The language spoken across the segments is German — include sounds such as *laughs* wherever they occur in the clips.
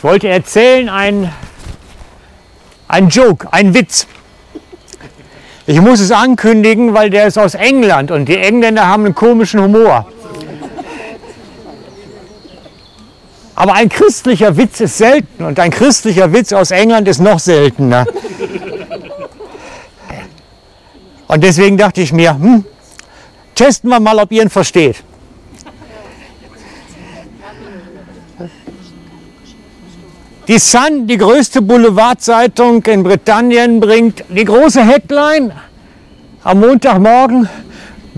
Ich wollte erzählen ein, ein Joke, ein Witz. Ich muss es ankündigen, weil der ist aus England und die Engländer haben einen komischen Humor. Aber ein christlicher Witz ist selten und ein christlicher Witz aus England ist noch seltener. Und deswegen dachte ich mir, hm, testen wir mal, ob ihr ihn versteht. Die Sun, die größte Boulevardzeitung in Britannien, bringt die große Headline am Montagmorgen,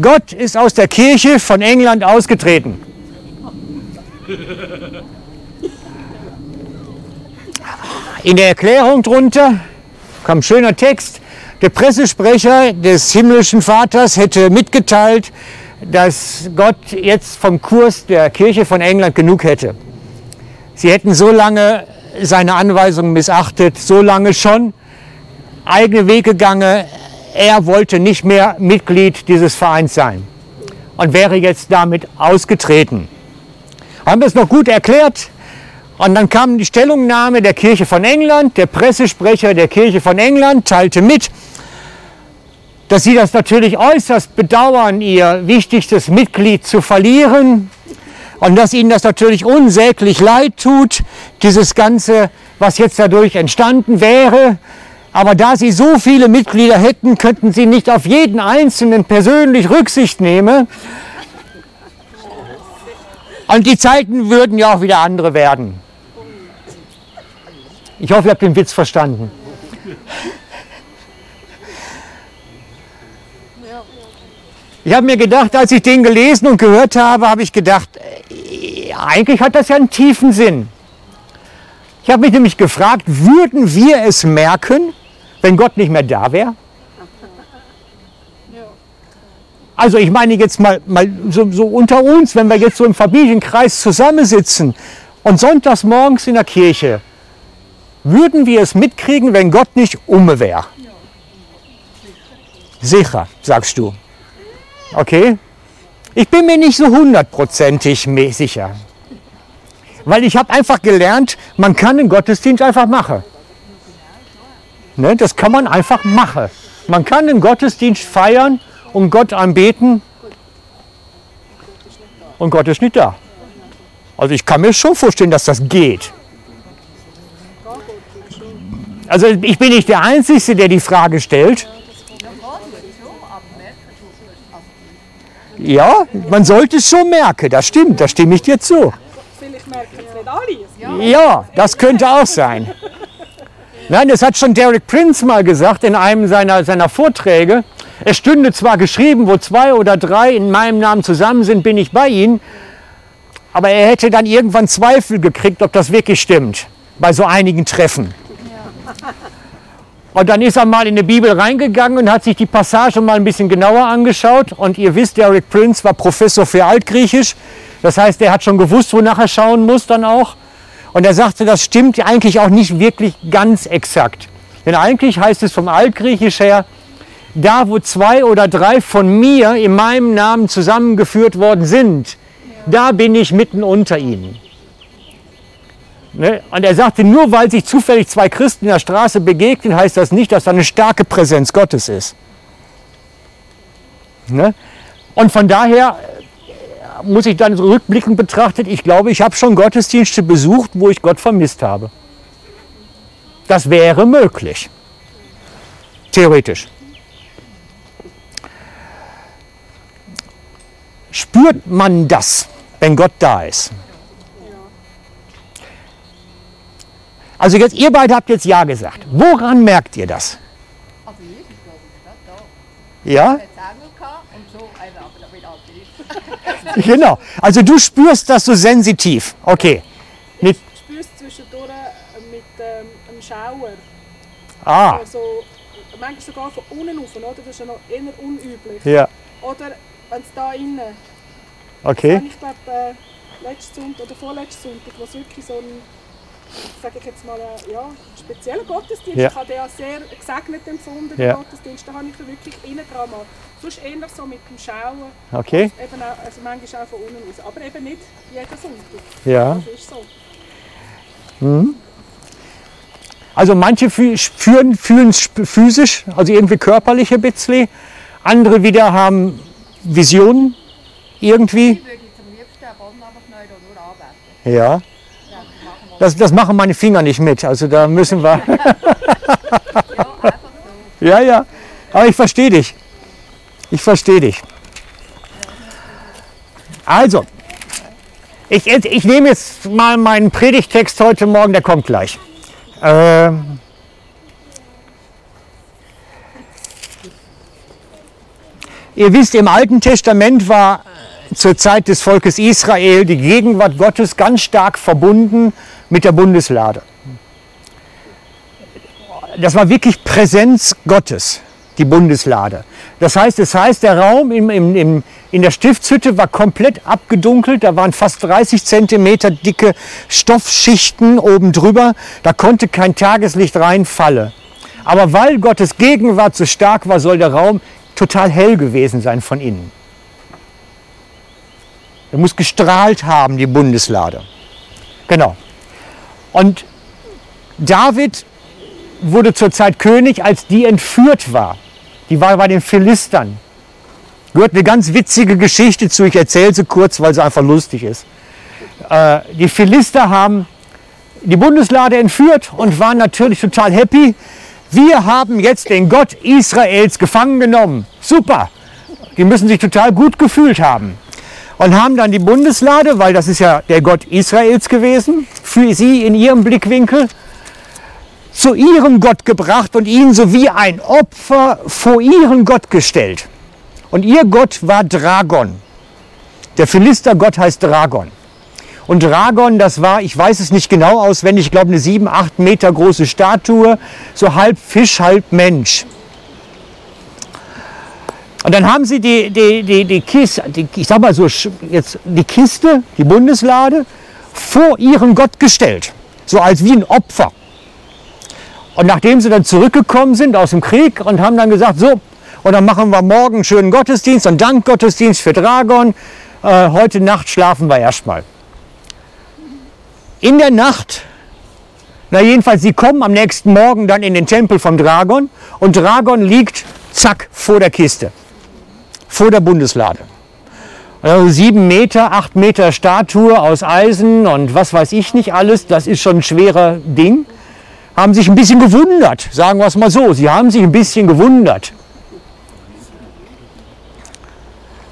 Gott ist aus der Kirche von England ausgetreten. In der Erklärung drunter kommt ein schöner Text. Der Pressesprecher des himmlischen Vaters hätte mitgeteilt, dass Gott jetzt vom Kurs der Kirche von England genug hätte. Sie hätten so lange seine Anweisungen missachtet, so lange schon eigene Wege gegangen. Er wollte nicht mehr Mitglied dieses Vereins sein und wäre jetzt damit ausgetreten. Haben wir es noch gut erklärt? Und dann kam die Stellungnahme der Kirche von England. Der Pressesprecher der Kirche von England teilte mit, dass sie das natürlich äußerst bedauern, ihr wichtigstes Mitglied zu verlieren und dass ihnen das natürlich unsäglich leid tut, dieses Ganze, was jetzt dadurch entstanden wäre. Aber da sie so viele Mitglieder hätten, könnten sie nicht auf jeden Einzelnen persönlich Rücksicht nehmen. Und die Zeiten würden ja auch wieder andere werden. Ich hoffe, ihr habt den Witz verstanden. Ich habe mir gedacht, als ich den gelesen und gehört habe, habe ich gedacht, eigentlich hat das ja einen tiefen Sinn. Ich habe mich nämlich gefragt, würden wir es merken, wenn Gott nicht mehr da wäre? Also ich meine jetzt mal, mal so, so unter uns, wenn wir jetzt so im Familienkreis zusammensitzen und sonntags morgens in der Kirche, würden wir es mitkriegen, wenn Gott nicht um wäre? Sicher, sagst du. Okay? Ich bin mir nicht so hundertprozentig sicher. Weil ich habe einfach gelernt, man kann den Gottesdienst einfach machen. Ne, das kann man einfach machen. Man kann den Gottesdienst feiern und Gott anbeten und Gott ist nicht da. Also ich kann mir schon vorstellen, dass das geht. Also ich bin nicht der Einzige, der die Frage stellt. Ja, man sollte es schon merken, das stimmt, da stimme ich dir zu. Merken es nicht alle. Ja, das könnte auch sein. Nein, das hat schon Derek Prince mal gesagt in einem seiner, seiner Vorträge. Es stünde zwar geschrieben, wo zwei oder drei in meinem Namen zusammen sind, bin ich bei ihnen. Aber er hätte dann irgendwann Zweifel gekriegt, ob das wirklich stimmt, bei so einigen Treffen. Und dann ist er mal in die Bibel reingegangen und hat sich die Passage mal ein bisschen genauer angeschaut. Und ihr wisst, Derek Prince war Professor für Altgriechisch. Das heißt, er hat schon gewusst, wonach er schauen muss dann auch. Und er sagte, das stimmt eigentlich auch nicht wirklich ganz exakt. Denn eigentlich heißt es vom Altgriechisch her, da wo zwei oder drei von mir in meinem Namen zusammengeführt worden sind, da bin ich mitten unter ihnen. Ne? Und er sagte, nur weil sich zufällig zwei Christen in der Straße begegnen, heißt das nicht, dass da eine starke Präsenz Gottes ist. Ne? Und von daher muss ich dann so rückblickend betrachtet, ich glaube, ich habe schon Gottesdienste besucht, wo ich Gott vermisst habe. Das wäre möglich. Theoretisch. Spürt man das, wenn Gott da ist? Also jetzt, ihr beide habt jetzt Ja gesagt. Woran merkt ihr das? Ja? Hat Engel gehabt und so, also, aber da bin ich *laughs* Genau. Also du spürst das so sensitiv. Okay. Mit, Ich spüre es zwischendurch äh, mit ähm, einem Schauer. ah, Also, manchmal sogar von unten rauf, oder? Das ist ja noch eher unüblich. ja. Oder wenn es da innen. Okay. Ich glaube, äh, letzten Sonntag oder vorletzten Sonntag, wo es wirklich so ein, sage ich jetzt mal, äh, ja, spezieller Gottesdienst. Ja. Ich habe den als sehr gesegnet empfunden, Ja. den Gottesdienst. Da habe ich wirklich innen dran mal. Sonst eher so mit dem Schauen. Okay. Eben auch, also manchmal auch von unten aus. Aber eben nicht jeden Sonntag. Ja. Das ist so. Also manche fü- fühlen fühlen es physisch, also irgendwie körperliche bisschen. Andere wieder haben Visionen irgendwie. Ich würde zum liebsten am Boden einfach nur arbeiten. Ja. Das. Das, machen meine Finger nicht mit. Also da müssen wir. *laughs* Ja, ja. Aber ich verstehe dich. Ich verstehe dich. Also, ich, ich nehme jetzt mal meinen Predigtext heute Morgen, der kommt gleich. Ähm, ihr wisst, im Alten Testament war zur Zeit des Volkes Israel die Gegenwart Gottes ganz stark verbunden mit der Bundeslade. Das war wirklich Präsenz Gottes, die Bundeslade. Das heißt, das heißt, der Raum im, im, im, in der Stiftshütte war komplett abgedunkelt. Da waren fast 30 Zentimeter dicke Stoffschichten oben drüber. Da konnte kein Tageslicht reinfallen. Aber weil Gottes Gegenwart so stark war, soll der Raum total hell gewesen sein von innen. Er muss gestrahlt haben, die Bundeslade. Genau. Und David wurde zur Zeit König, als die entführt war. Die war bei den Philistern. Gehört eine ganz witzige Geschichte zu. Ich erzähle sie kurz, weil sie einfach lustig ist. Äh, die Philister haben die Bundeslade entführt und waren natürlich total happy. Wir haben jetzt den Gott Israels gefangen genommen. Super. Die müssen sich total gut gefühlt haben. Und haben dann die Bundeslade, weil das ist ja der Gott Israels gewesen, für sie in ihrem Blickwinkel, zu ihrem Gott gebracht und ihn so wie ein Opfer vor ihren Gott gestellt. Und ihr Gott war Dragon. Der Philistergott heißt Dragon. Und Dragon, das war, ich weiß es nicht genau auswendig, ich glaube eine sieben, acht Meter große Statue, so halb Fisch, halb Mensch. Und dann haben sie die, die, die, die Kiste, die, ich sag mal so, jetzt die Kiste, die Bundeslade, vor ihren Gott gestellt. So als wie ein Opfer. Und nachdem sie dann zurückgekommen sind aus dem Krieg und haben dann gesagt, so, und dann machen wir morgen einen schönen Gottesdienst und Dankgottesdienst für Dragon. Äh, heute Nacht schlafen wir erstmal. In der Nacht, na jedenfalls, sie kommen am nächsten Morgen dann in den Tempel vom Dragon und Dragon liegt, zack, vor der Kiste, vor der Bundeslade. Also sieben Meter, acht Meter Statue aus Eisen und was weiß ich nicht alles, das ist schon ein schwerer Ding haben sich ein bisschen gewundert, sagen wir es mal so. Sie haben sich ein bisschen gewundert.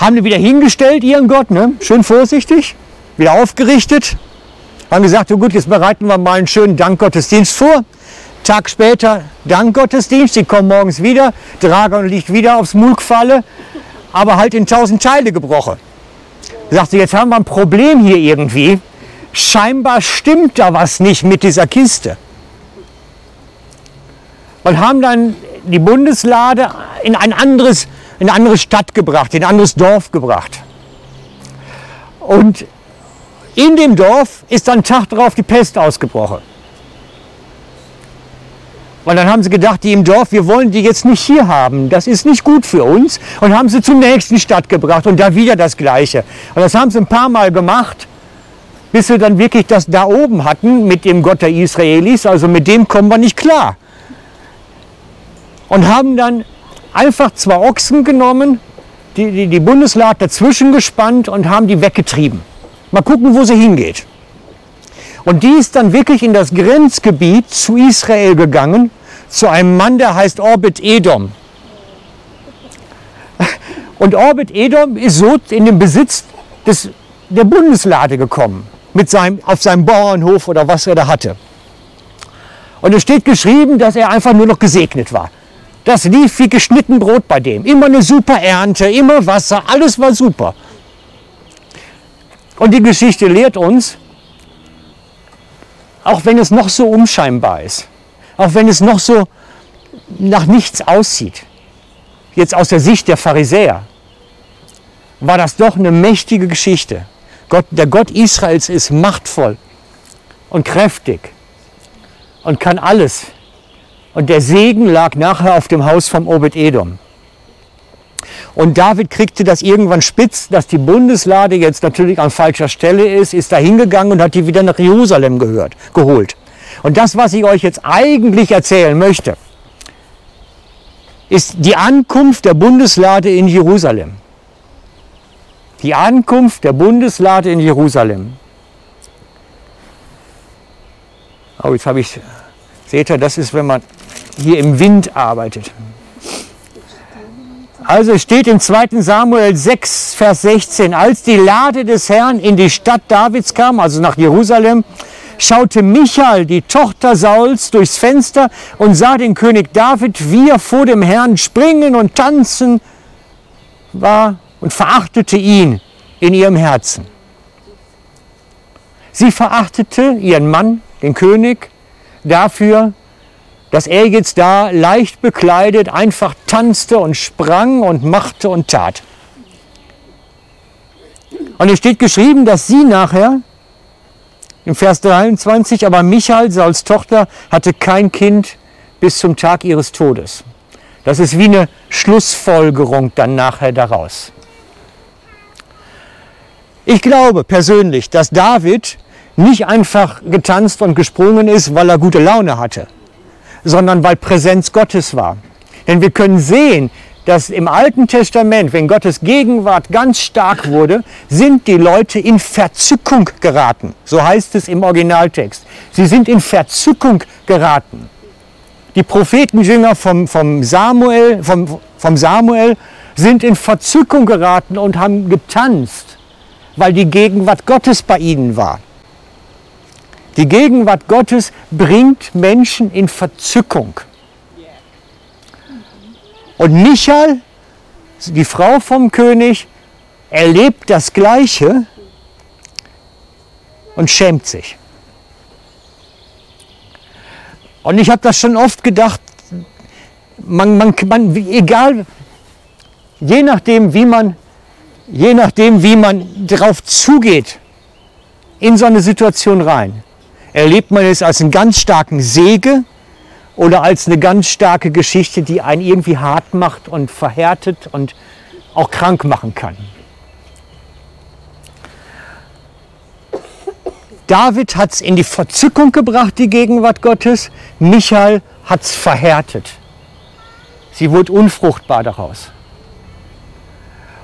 Haben ihn wieder hingestellt, ihren Gott, ne? schön vorsichtig, wieder aufgerichtet. Haben gesagt, oh gut, jetzt bereiten wir mal einen schönen Dankgottesdienst vor. Tag später Dankgottesdienst, sie kommen morgens wieder, Dragon liegt wieder aufs Mulkfalle, aber halt in tausend Teile gebrochen. Sagte, jetzt haben wir ein Problem hier irgendwie. Scheinbar stimmt da was nicht mit dieser Kiste und haben dann die Bundeslade in, ein anderes, in eine andere Stadt gebracht, in ein anderes Dorf gebracht. Und in dem Dorf ist dann Tag darauf die Pest ausgebrochen. Und dann haben sie gedacht, die im Dorf, wir wollen die jetzt nicht hier haben. Das ist nicht gut für uns. Und haben sie zur nächsten Stadt gebracht und da wieder das Gleiche. Und das haben sie ein paar Mal gemacht, bis sie dann wirklich das da oben hatten mit dem Gott der Israelis. Also mit dem kommen wir nicht klar und haben dann einfach zwei Ochsen genommen, die, die, die Bundeslade dazwischen gespannt und haben die weggetrieben. Mal gucken, wo sie hingeht. Und die ist dann wirklich in das Grenzgebiet zu Israel gegangen, zu einem Mann, der heißt Orbit Edom. Und Orbit Edom ist so in den Besitz des, der Bundeslade gekommen, mit seinem, auf seinem Bauernhof oder was er da hatte. Und es steht geschrieben, dass er einfach nur noch gesegnet war. Das lief wie geschnitten Brot bei dem. Immer eine super Ernte, immer Wasser, alles war super. Und die Geschichte lehrt uns, auch wenn es noch so unscheinbar ist, auch wenn es noch so nach nichts aussieht, jetzt aus der Sicht der Pharisäer, war das doch eine mächtige Geschichte. Gott, der Gott Israels ist machtvoll und kräftig und kann alles. Und der Segen lag nachher auf dem Haus vom Obed Edom. Und David kriegte das irgendwann spitz, dass die Bundeslade jetzt natürlich an falscher Stelle ist, ist da hingegangen und hat die wieder nach Jerusalem gehört, geholt. Und das, was ich euch jetzt eigentlich erzählen möchte, ist die Ankunft der Bundeslade in Jerusalem. Die Ankunft der Bundeslade in Jerusalem. Oh, jetzt habe ich, seht ihr, das ist, wenn man hier im Wind arbeitet. Also es steht im 2. Samuel 6, Vers 16, als die Lade des Herrn in die Stadt Davids kam, also nach Jerusalem, schaute Michael, die Tochter Sauls, durchs Fenster und sah den König David, wie er vor dem Herrn springen und tanzen war und verachtete ihn in ihrem Herzen. Sie verachtete ihren Mann, den König, dafür, dass er jetzt da leicht bekleidet einfach tanzte und sprang und machte und tat. Und es steht geschrieben, dass sie nachher, im Vers 23, aber Michael, Sauls Tochter, hatte kein Kind bis zum Tag ihres Todes. Das ist wie eine Schlussfolgerung dann nachher daraus. Ich glaube persönlich, dass David nicht einfach getanzt und gesprungen ist, weil er gute Laune hatte sondern weil Präsenz Gottes war. Denn wir können sehen, dass im Alten Testament, wenn Gottes Gegenwart ganz stark wurde, sind die Leute in Verzückung geraten. So heißt es im Originaltext. Sie sind in Verzückung geraten. Die Prophetenjünger vom, vom, Samuel, vom, vom Samuel sind in Verzückung geraten und haben getanzt, weil die Gegenwart Gottes bei ihnen war. Die Gegenwart Gottes bringt Menschen in Verzückung. Und Michael, die Frau vom König, erlebt das Gleiche und schämt sich. Und ich habe das schon oft gedacht, man, man, man, egal, je nachdem, wie man, je nachdem, wie man darauf zugeht, in so eine Situation rein, Erlebt man es als einen ganz starken Sege oder als eine ganz starke Geschichte, die einen irgendwie hart macht und verhärtet und auch krank machen kann? David hat es in die Verzückung gebracht, die Gegenwart Gottes. Michael hat es verhärtet. Sie wurde unfruchtbar daraus.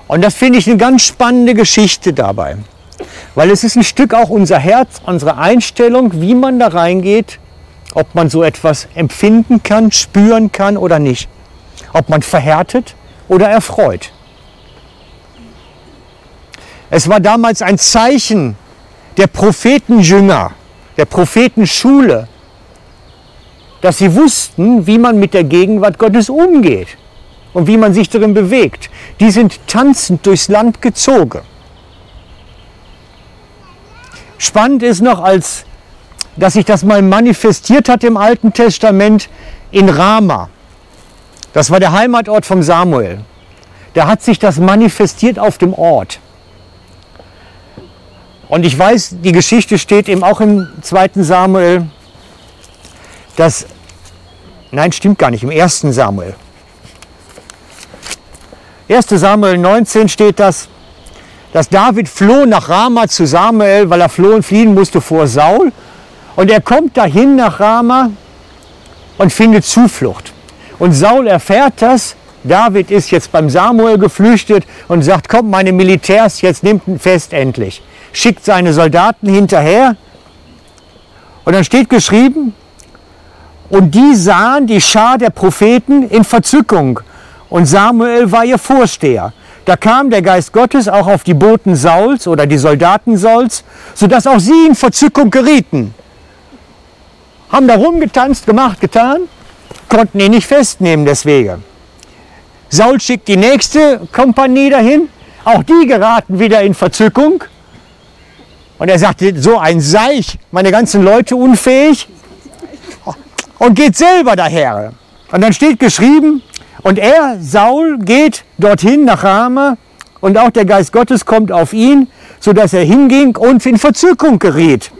Und das finde ich eine ganz spannende Geschichte dabei. Weil es ist ein Stück auch unser Herz, unsere Einstellung, wie man da reingeht, ob man so etwas empfinden kann, spüren kann oder nicht. Ob man verhärtet oder erfreut. Es war damals ein Zeichen der Prophetenjünger, der Prophetenschule, dass sie wussten, wie man mit der Gegenwart Gottes umgeht und wie man sich darin bewegt. Die sind tanzend durchs Land gezogen. Spannend ist noch, als dass sich das mal manifestiert hat im Alten Testament in Rama. Das war der Heimatort von Samuel. Da hat sich das manifestiert auf dem Ort. Und ich weiß, die Geschichte steht eben auch im zweiten Samuel, dass, nein, stimmt gar nicht, im ersten Samuel. 1. Samuel 19 steht das, dass David floh nach Rama zu Samuel, weil er floh und fliehen musste vor Saul. Und er kommt dahin nach Rama und findet Zuflucht. Und Saul erfährt das. David ist jetzt beim Samuel geflüchtet und sagt, kommt meine Militärs, jetzt nimmt ihn fest endlich. Schickt seine Soldaten hinterher. Und dann steht geschrieben, und die sahen die Schar der Propheten in Verzückung. Und Samuel war ihr Vorsteher. Da kam der Geist Gottes auch auf die Boten Sauls oder die Soldaten Sauls, sodass auch sie in Verzückung gerieten. Haben da rumgetanzt, gemacht, getan, konnten ihn nicht festnehmen deswegen. Saul schickt die nächste Kompanie dahin, auch die geraten wieder in Verzückung. Und er sagte, so ein Seich, meine ganzen Leute unfähig. Und geht selber daher. Und dann steht geschrieben, und er, Saul, geht dorthin nach Rama und auch der Geist Gottes kommt auf ihn, sodass er hinging und in Verzückung geriet.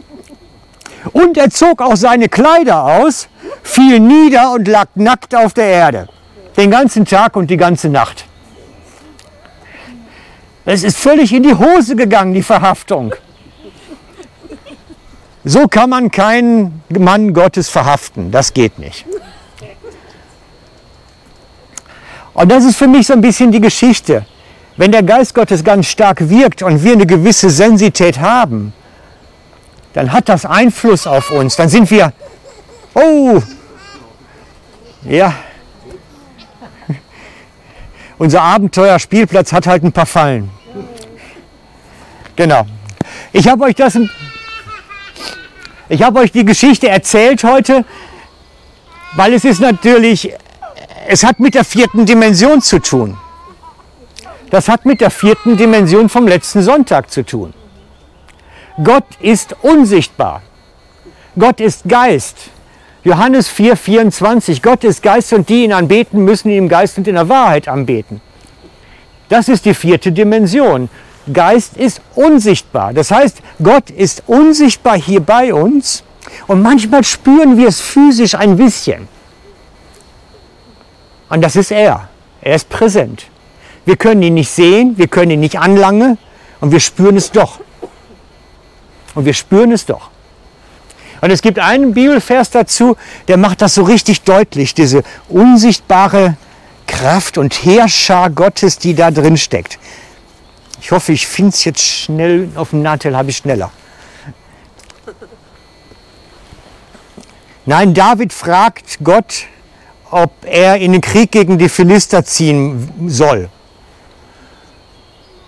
Und er zog auch seine Kleider aus, fiel nieder und lag nackt auf der Erde. Den ganzen Tag und die ganze Nacht. Es ist völlig in die Hose gegangen, die Verhaftung. So kann man keinen Mann Gottes verhaften. Das geht nicht. Und das ist für mich so ein bisschen die Geschichte. Wenn der Geist Gottes ganz stark wirkt und wir eine gewisse Sensität haben, dann hat das Einfluss auf uns. Dann sind wir, oh, ja, *laughs* unser Abenteuerspielplatz hat halt ein paar Fallen. Genau. Ich habe euch das, ich habe euch die Geschichte erzählt heute, weil es ist natürlich, es hat mit der vierten Dimension zu tun. Das hat mit der vierten Dimension vom letzten Sonntag zu tun. Gott ist unsichtbar. Gott ist Geist. Johannes 4, 24. Gott ist Geist und die ihn anbeten, müssen ihn im Geist und in der Wahrheit anbeten. Das ist die vierte Dimension. Geist ist unsichtbar. Das heißt, Gott ist unsichtbar hier bei uns und manchmal spüren wir es physisch ein bisschen. Und das ist er. Er ist präsent. Wir können ihn nicht sehen, wir können ihn nicht anlangen und wir spüren es doch. Und wir spüren es doch. Und es gibt einen Bibelvers dazu, der macht das so richtig deutlich, diese unsichtbare Kraft und Heerschar Gottes, die da drin steckt. Ich hoffe, ich finde es jetzt schnell, auf dem Nahtel habe ich schneller. Nein, David fragt Gott, ob er in den Krieg gegen die Philister ziehen soll.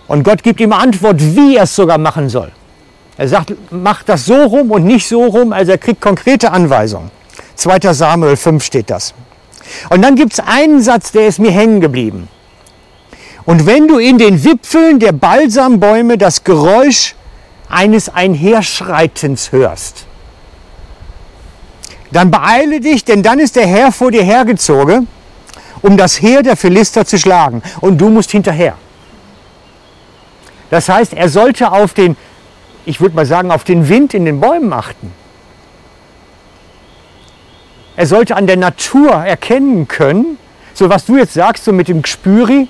Und Gott gibt ihm Antwort, wie er es sogar machen soll. Er sagt, mach das so rum und nicht so rum. Also er kriegt konkrete Anweisungen. 2. Samuel 5 steht das. Und dann gibt es einen Satz, der ist mir hängen geblieben. Und wenn du in den Wipfeln der Balsambäume das Geräusch eines Einherschreitens hörst, dann beeile dich, denn dann ist der Herr vor dir hergezogen, um das Heer der Philister zu schlagen. Und du musst hinterher. Das heißt, er sollte auf den ich würde mal sagen, auf den Wind in den Bäumen achten. Er sollte an der Natur erkennen können, so was du jetzt sagst, so mit dem Gespüri,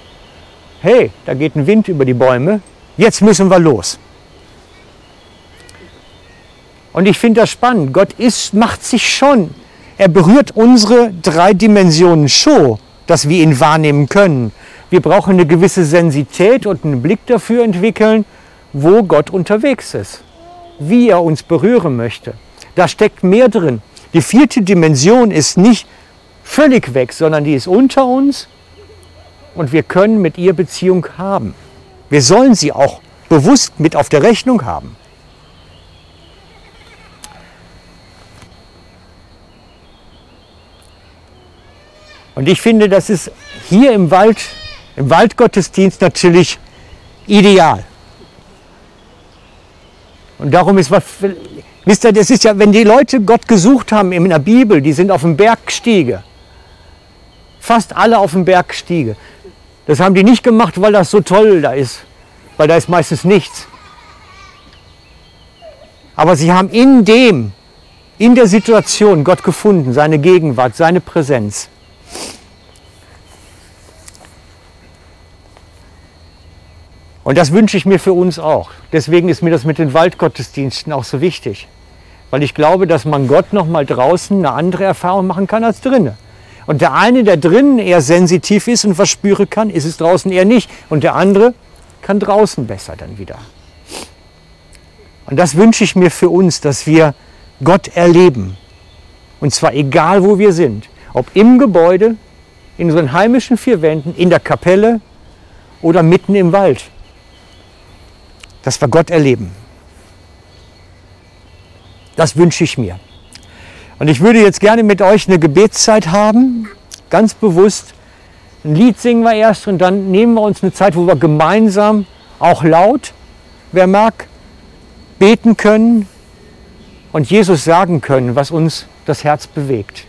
hey, da geht ein Wind über die Bäume, jetzt müssen wir los. Und ich finde das spannend. Gott ist, macht sich schon, er berührt unsere drei Dimensionen schon, dass wir ihn wahrnehmen können. Wir brauchen eine gewisse Sensität und einen Blick dafür entwickeln wo Gott unterwegs ist, wie er uns berühren möchte. Da steckt mehr drin. Die vierte Dimension ist nicht völlig weg, sondern die ist unter uns und wir können mit ihr Beziehung haben. Wir sollen sie auch bewusst mit auf der Rechnung haben. Und ich finde, das ist hier im Wald, im Waldgottesdienst natürlich ideal. Und darum ist was, wisst ihr, das ist ja, wenn die Leute Gott gesucht haben in der Bibel, die sind auf dem Bergstiege. Fast alle auf dem Bergstiege. Das haben die nicht gemacht, weil das so toll da ist, weil da ist meistens nichts. Aber sie haben in dem, in der Situation Gott gefunden, seine Gegenwart, seine Präsenz. Und das wünsche ich mir für uns auch. Deswegen ist mir das mit den Waldgottesdiensten auch so wichtig. Weil ich glaube, dass man Gott noch mal draußen eine andere Erfahrung machen kann als drinnen. Und der eine, der drinnen eher sensitiv ist und was spüren kann, ist es draußen eher nicht. Und der andere kann draußen besser dann wieder. Und das wünsche ich mir für uns, dass wir Gott erleben. Und zwar egal, wo wir sind. Ob im Gebäude, in unseren heimischen vier Wänden, in der Kapelle oder mitten im Wald dass wir Gott erleben. Das wünsche ich mir. Und ich würde jetzt gerne mit euch eine Gebetszeit haben, ganz bewusst. Ein Lied singen wir erst und dann nehmen wir uns eine Zeit, wo wir gemeinsam, auch laut, wer mag, beten können und Jesus sagen können, was uns das Herz bewegt.